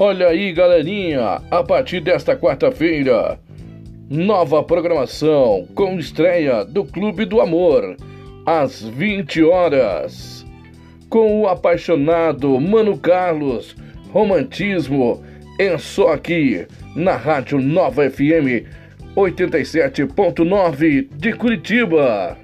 Olha aí, galerinha, a partir desta quarta-feira, nova programação com estreia do Clube do Amor, às 20 horas, com o apaixonado Mano Carlos, romantismo, é só aqui na Rádio Nova FM 87.9 de Curitiba.